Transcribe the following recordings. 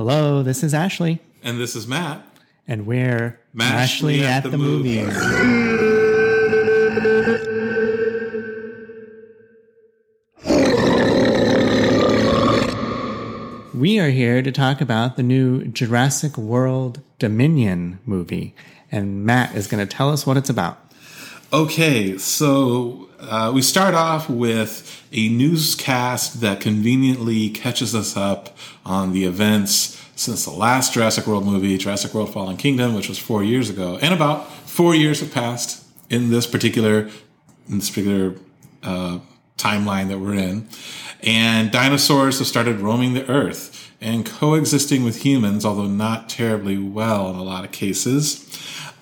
Hello, this is Ashley, And this is Matt. and we're Ashley at at, the the, movies. movies. We are here to talk about the new Jurassic World Dominion movie, and Matt is going to tell us what it's about. Okay, so uh, we start off with a newscast that conveniently catches us up on the events since the last Jurassic World movie, Jurassic World Fallen Kingdom, which was four years ago. And about four years have passed in this particular, in this particular uh, timeline that we're in. And dinosaurs have started roaming the earth and coexisting with humans, although not terribly well in a lot of cases.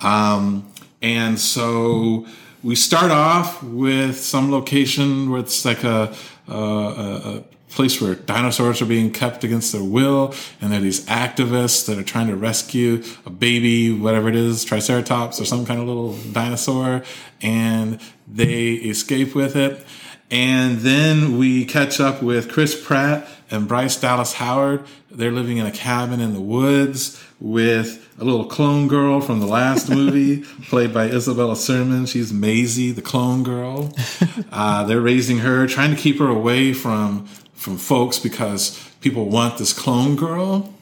Um, and so we start off with some location where it's like a, a, a, place where dinosaurs are being kept against their will, and there are these activists that are trying to rescue a baby, whatever it is, Triceratops or some kind of little dinosaur, and they escape with it. And then we catch up with Chris Pratt and Bryce Dallas Howard. They're living in a cabin in the woods with a little clone girl from the last movie, played by Isabella Sermon. She's Maisie, the clone girl. Uh, they're raising her, trying to keep her away from from folks because people want this clone girl.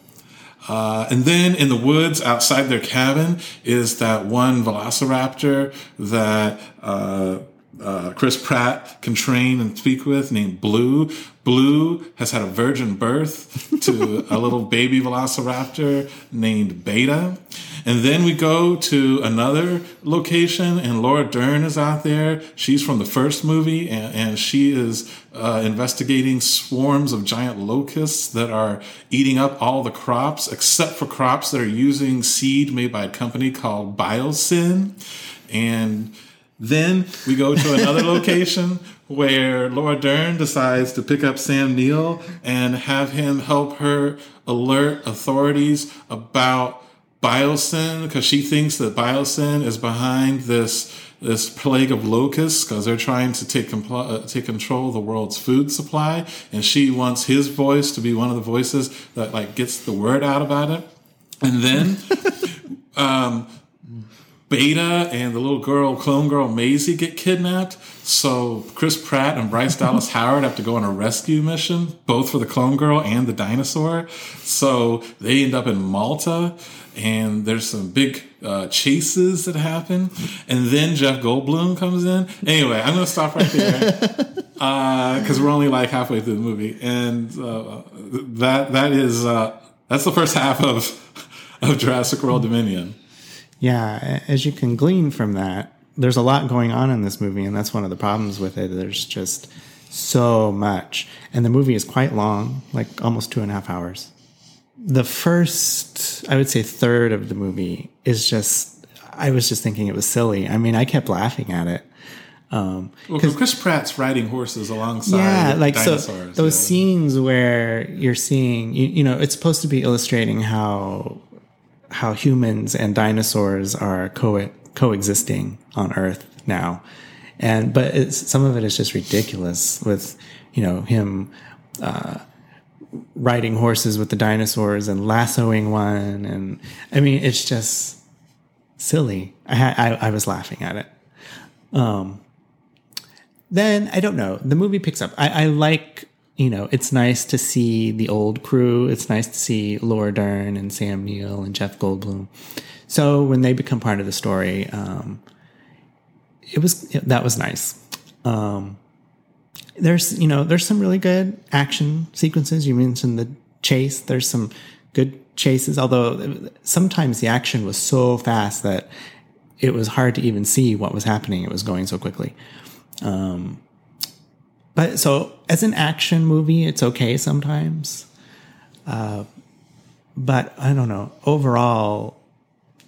Uh, and then in the woods outside their cabin is that one velociraptor that uh, uh, Chris Pratt can train and speak with named Blue. Blue has had a virgin birth to a little baby velociraptor named Beta. And then we go to another location, and Laura Dern is out there. She's from the first movie, and, and she is uh, investigating swarms of giant locusts that are eating up all the crops, except for crops that are using seed made by a company called Biosyn. And then we go to another location where Laura Dern decides to pick up Sam Neill and have him help her alert authorities about Biosyn because she thinks that Biosyn is behind this this plague of locusts because they're trying to take compl- uh, take control of the world's food supply, and she wants his voice to be one of the voices that like gets the word out about it. And then um, Beta and the little girl, clone girl Maisie, get kidnapped. So Chris Pratt and Bryce Dallas Howard have to go on a rescue mission, both for the clone girl and the dinosaur. So they end up in Malta, and there's some big uh, chases that happen. And then Jeff Goldblum comes in. Anyway, I'm going to stop right there because we're only like halfway through the movie, and uh, that that is uh, that's the first half of of Jurassic World Dominion. Yeah, as you can glean from that, there's a lot going on in this movie, and that's one of the problems with it. There's just so much. And the movie is quite long, like almost two and a half hours. The first, I would say, third of the movie is just, I was just thinking it was silly. I mean, I kept laughing at it. Um, Well, Chris Pratt's riding horses alongside yeah, like so those yeah. scenes where you're seeing, you, you know, it's supposed to be illustrating how how humans and dinosaurs are co- coexisting on Earth now, and but some of it is just ridiculous with you know him uh, riding horses with the dinosaurs and lassoing one, and I mean it's just silly. I I, I was laughing at it. Um, then I don't know. The movie picks up. I, I like you know, it's nice to see the old crew. It's nice to see Laura Dern and Sam Neill and Jeff Goldblum. So when they become part of the story, um, it was that was nice. Um, there's you know there's some really good action sequences. You mentioned the chase. There's some good chases, although sometimes the action was so fast that it was hard to even see what was happening. It was going so quickly. Um, but so as an action movie, it's okay sometimes. Uh, but I don't know. Overall,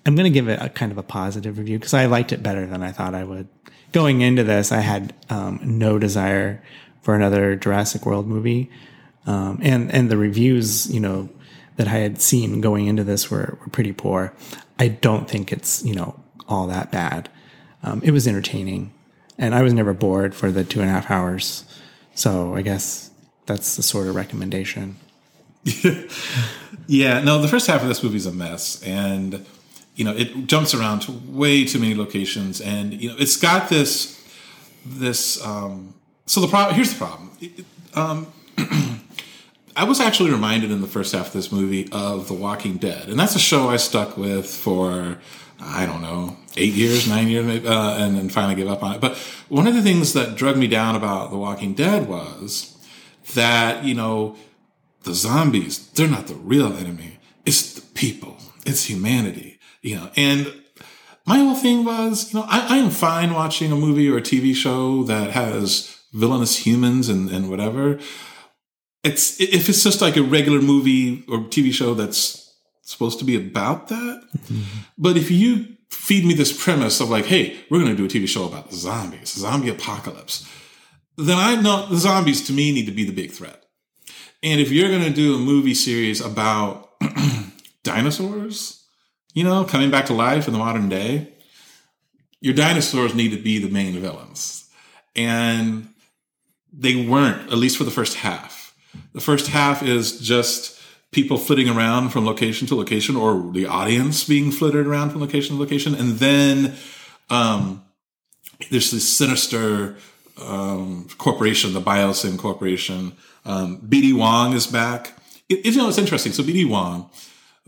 I'm going to give it a kind of a positive review because I liked it better than I thought I would. Going into this, I had um, no desire for another Jurassic World movie, um, and and the reviews, you know, that I had seen going into this were were pretty poor. I don't think it's you know all that bad. Um, it was entertaining, and I was never bored for the two and a half hours. So I guess that's the sort of recommendation. yeah, no, the first half of this movie is a mess, and you know it jumps around to way too many locations, and you know it's got this this. Um, so the problem here's the problem. It, um, I was actually reminded in the first half of this movie of The Walking Dead, and that's a show I stuck with for I don't know eight years, nine years, maybe, uh, and then finally give up on it. But one of the things that drug me down about The Walking Dead was that you know the zombies they're not the real enemy; it's the people, it's humanity, you know, and. My whole thing was, you know, I, I am fine watching a movie or a TV show that has villainous humans and, and whatever it's if it's just like a regular movie or TV show that's supposed to be about that. Mm-hmm. But if you feed me this premise of like, hey, we're going to do a TV show about zombies, zombie apocalypse, then I know the zombies to me need to be the big threat. And if you're going to do a movie series about dinosaurs, you know, coming back to life in the modern day, your dinosaurs need to be the main villains. And they weren't, at least for the first half. The first half is just people flitting around from location to location, or the audience being flitted around from location to location, and then um, there's this sinister um, corporation, the Biosyn Corporation. Um, BD Wong is back. It, you know, it's interesting. So BD Wong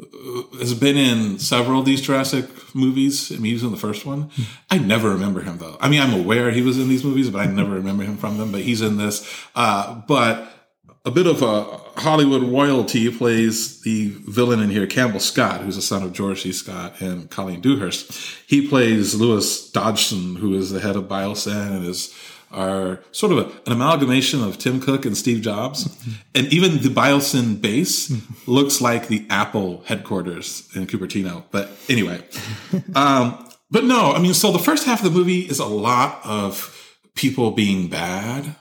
uh, has been in several of these Jurassic movies. I mean, he was in the first one. I never remember him though. I mean, I'm aware he was in these movies, but I never remember him from them. But he's in this. Uh, but a bit of a Hollywood royalty plays the villain in here, Campbell Scott, who's the son of George C. Scott and Colleen Dewhurst. He plays Lewis Dodgson, who is the head of Biosyn and is our sort of a, an amalgamation of Tim Cook and Steve Jobs. Mm-hmm. And even the Biosyn base mm-hmm. looks like the Apple headquarters in Cupertino. But anyway, um, but no, I mean, so the first half of the movie is a lot of people being bad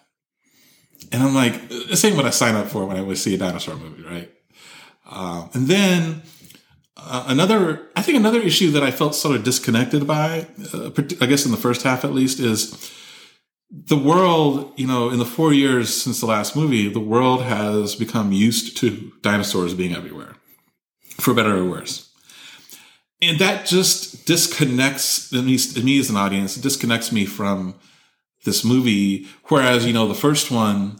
and I'm like, this ain't what I sign up for when I would see a dinosaur movie, right? Um, and then uh, another, I think another issue that I felt sort of disconnected by, uh, I guess in the first half at least, is the world, you know, in the four years since the last movie, the world has become used to dinosaurs being everywhere, for better or worse. And that just disconnects, at least me as an audience, disconnects me from this movie. Whereas, you know, the first one,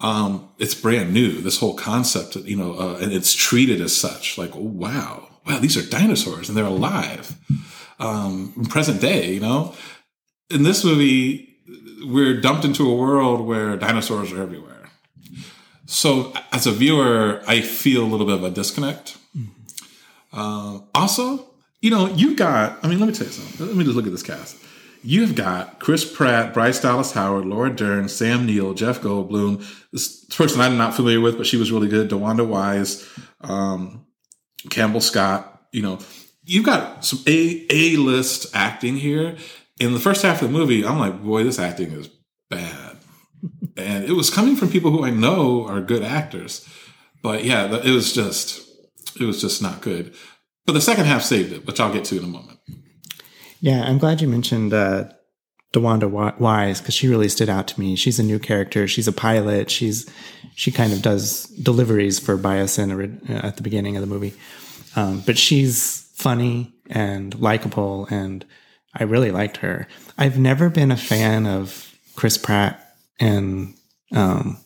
um, it's brand new. This whole concept, you know, uh, and it's treated as such. Like, oh, wow, wow, these are dinosaurs and they're alive. Um, in present day, you know, in this movie, we're dumped into a world where dinosaurs are everywhere. So, as a viewer, I feel a little bit of a disconnect. Uh, also, you know, you got. I mean, let me tell you something. Let me just look at this cast you've got Chris Pratt, Bryce Dallas Howard, Laura Dern, Sam Neill, Jeff Goldblum. This person I'm not familiar with, but she was really good. DeWanda Wise, um, Campbell Scott. You know, you've got some A A list acting here. In the first half of the movie, I'm like, boy, this acting is bad, and it was coming from people who I know are good actors. But yeah, it was just it was just not good. But the second half saved it, which I'll get to in a moment. Yeah, I'm glad you mentioned uh, DeWanda Wise because she really stood out to me. She's a new character. She's a pilot. She's she kind of does deliveries for Biosyn at the beginning of the movie, um, but she's funny and likable, and I really liked her. I've never been a fan of Chris Pratt and um,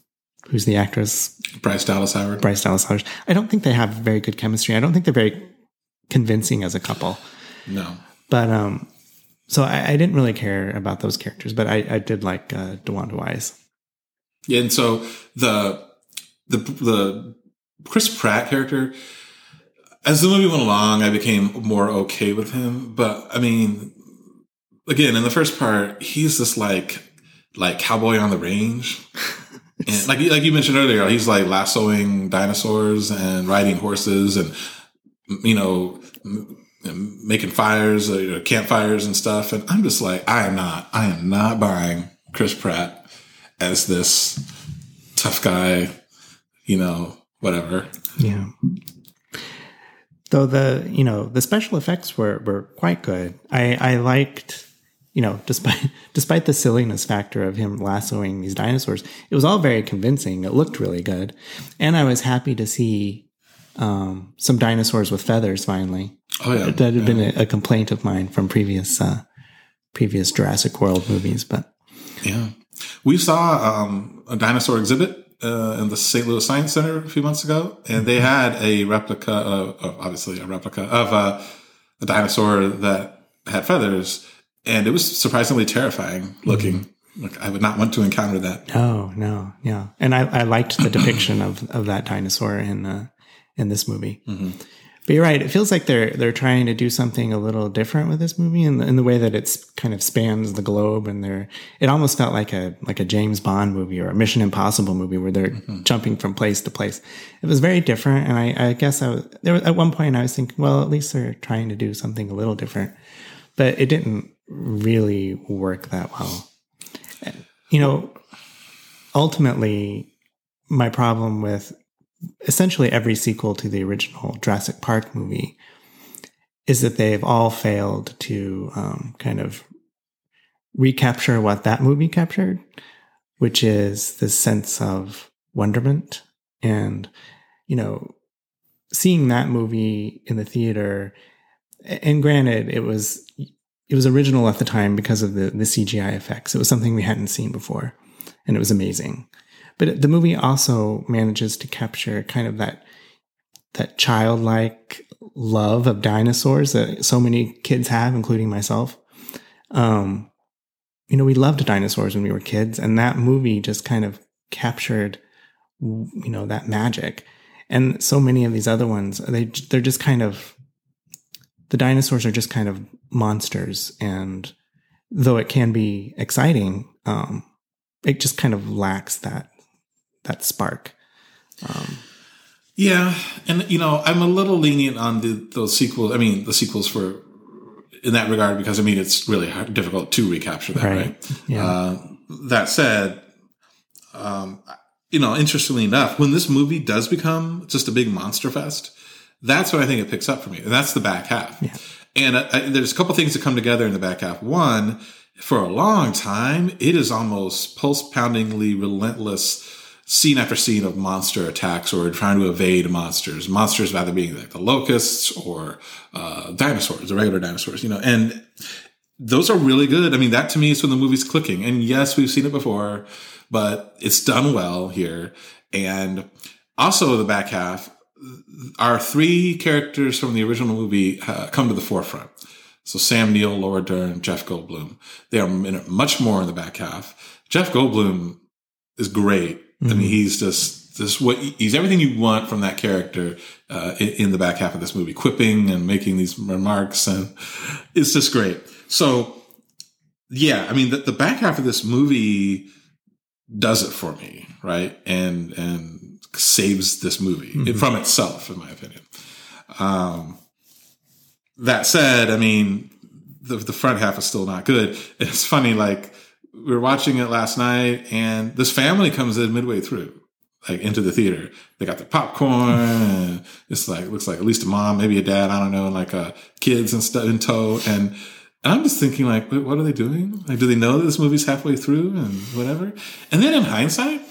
who's the actress? Bryce Dallas Howard. Bryce Dallas Howard. I don't think they have very good chemistry. I don't think they're very convincing as a couple. No. But um, so I, I, didn't really care about those characters, but I, I did like uh, DeWanda Wise. Yeah, and so the the the Chris Pratt character, as the movie went along, I became more okay with him. But I mean, again, in the first part, he's this like like cowboy on the range. and like like you mentioned earlier, he's like lassoing dinosaurs and riding horses and you know making fires, uh, campfires and stuff. And I'm just like, I am not, I am not buying Chris Pratt as this tough guy, you know, whatever. Yeah. Though the, you know, the special effects were, were quite good. I, I liked, you know, despite despite the silliness factor of him lassoing these dinosaurs, it was all very convincing. It looked really good, and I was happy to see um, some dinosaurs with feathers finally. Oh yeah, That had yeah. been a, a complaint of mine from previous uh, previous Jurassic World movies, but Yeah. We saw um, a dinosaur exhibit uh, in the St. Louis Science Center a few months ago, and they had a replica, of, of- obviously a replica of uh, a dinosaur that had feathers, and it was surprisingly terrifying looking. Like I would not want to encounter that. no, no, yeah. And I, I liked the depiction of, of that dinosaur in uh, in this movie. But you're right. It feels like they're they're trying to do something a little different with this movie in the, in the way that it's kind of spans the globe, and they're it almost felt like a like a James Bond movie or a Mission Impossible movie where they're mm-hmm. jumping from place to place. It was very different, and I, I guess I was there was, at one point I was thinking, well, at least they're trying to do something a little different, but it didn't really work that well. You know, ultimately, my problem with essentially every sequel to the original Jurassic Park movie is that they've all failed to um, kind of recapture what that movie captured, which is this sense of wonderment and, you know, seeing that movie in the theater. And granted, it was it was original at the time because of the the CGI effects. It was something we hadn't seen before, and it was amazing. But the movie also manages to capture kind of that that childlike love of dinosaurs that so many kids have, including myself. Um, you know, we loved dinosaurs when we were kids, and that movie just kind of captured, you know, that magic. And so many of these other ones, they they're just kind of the dinosaurs are just kind of monsters, and though it can be exciting, um, it just kind of lacks that that spark. Um, Yeah, and you know, I'm a little lenient on the those sequels. I mean, the sequels for in that regard because I mean it's really hard, difficult to recapture that, Right. right? Yeah. Uh, that said, um, you know, interestingly enough, when this movie does become just a big monster fest, that's when I think it picks up for me, and that's the back half. Yeah. And I, I, there's a couple things that come together in the back half. One, for a long time, it is almost pulse poundingly relentless scene after scene of monster attacks or trying to evade monsters. Monsters either being like the locusts or uh, dinosaurs, the regular dinosaurs, you know, and those are really good. I mean, that to me is when the movie's clicking. And yes, we've seen it before, but it's done well here. And also the back half, our three characters from the original movie uh, come to the forefront. So Sam Neill, Laura Dern, Jeff Goldblum. They are much more in the back half. Jeff Goldblum is great. I mean, he's just this what he's everything you want from that character uh, in, in the back half of this movie, quipping and making these remarks, and it's just great. So, yeah, I mean, the, the back half of this movie does it for me, right? And and saves this movie from itself, in my opinion. Um, that said, I mean, the, the front half is still not good. It's funny, like we were watching it last night, and this family comes in midway through, like into the theater. They got the popcorn. And it's like looks like at least a mom, maybe a dad, I don't know, and like uh, kids and stuff in tow. And and I'm just thinking, like, what are they doing? Like, do they know that this movie's halfway through and whatever? And then in hindsight,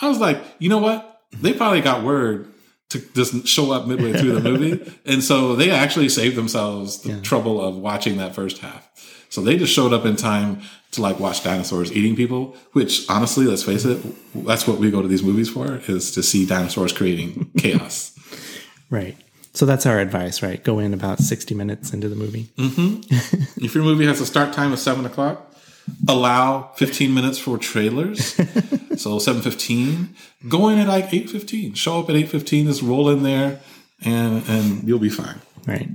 I was like, you know what? They probably got word to just show up midway through the movie. and so they actually saved themselves the trouble of watching that first half. So they just showed up in time to like watch dinosaurs eating people, which honestly, let's face it, that's what we go to these movies for is to see dinosaurs creating chaos. right. So that's our advice, right? Go in about 60 minutes into the movie. Mm-hmm. if your movie has a start time of seven o'clock, allow 15 minutes for trailers. so 7.15, go in at like 8.15. Show up at 8.15, just roll in there and, and you'll be fine. Right.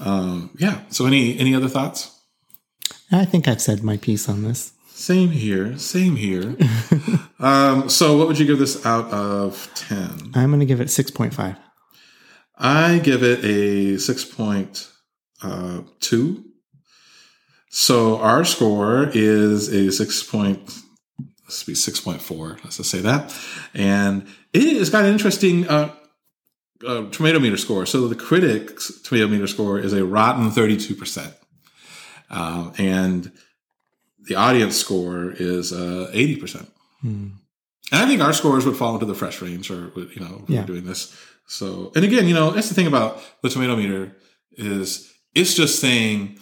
Um, yeah. So any, any other thoughts? I think I've said my piece on this. Same here. Same here. um, so what would you give this out of 10? I'm going to give it 6.5. I give it a 6.2. So our score is a 6 point, let's be 6.4. Let's just say that. And it has got an interesting, uh, uh, tomato meter score. So the critics tomato meter score is a rotten 32%. Um, and the audience score is uh, 80%. Hmm. And I think our scores would fall into the fresh range or, you know, Yeah. doing this. So, and again, you know, that's the thing about the tomato meter is it's just saying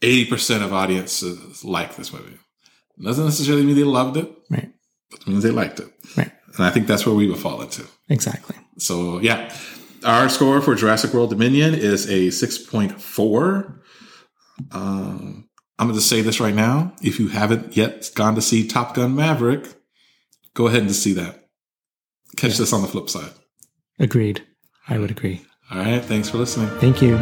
80% of audiences like this movie. Doesn't necessarily mean they loved it. Right. It means they liked it. Right. And I think that's where we would fall into. Exactly. So yeah, our score for Jurassic World Dominion is a 6.4. Um, I'm going to say this right now. If you haven't yet gone to see Top Gun Maverick, go ahead and see that. Catch this on the flip side. Agreed. I would agree. All right. Thanks for listening. Thank you.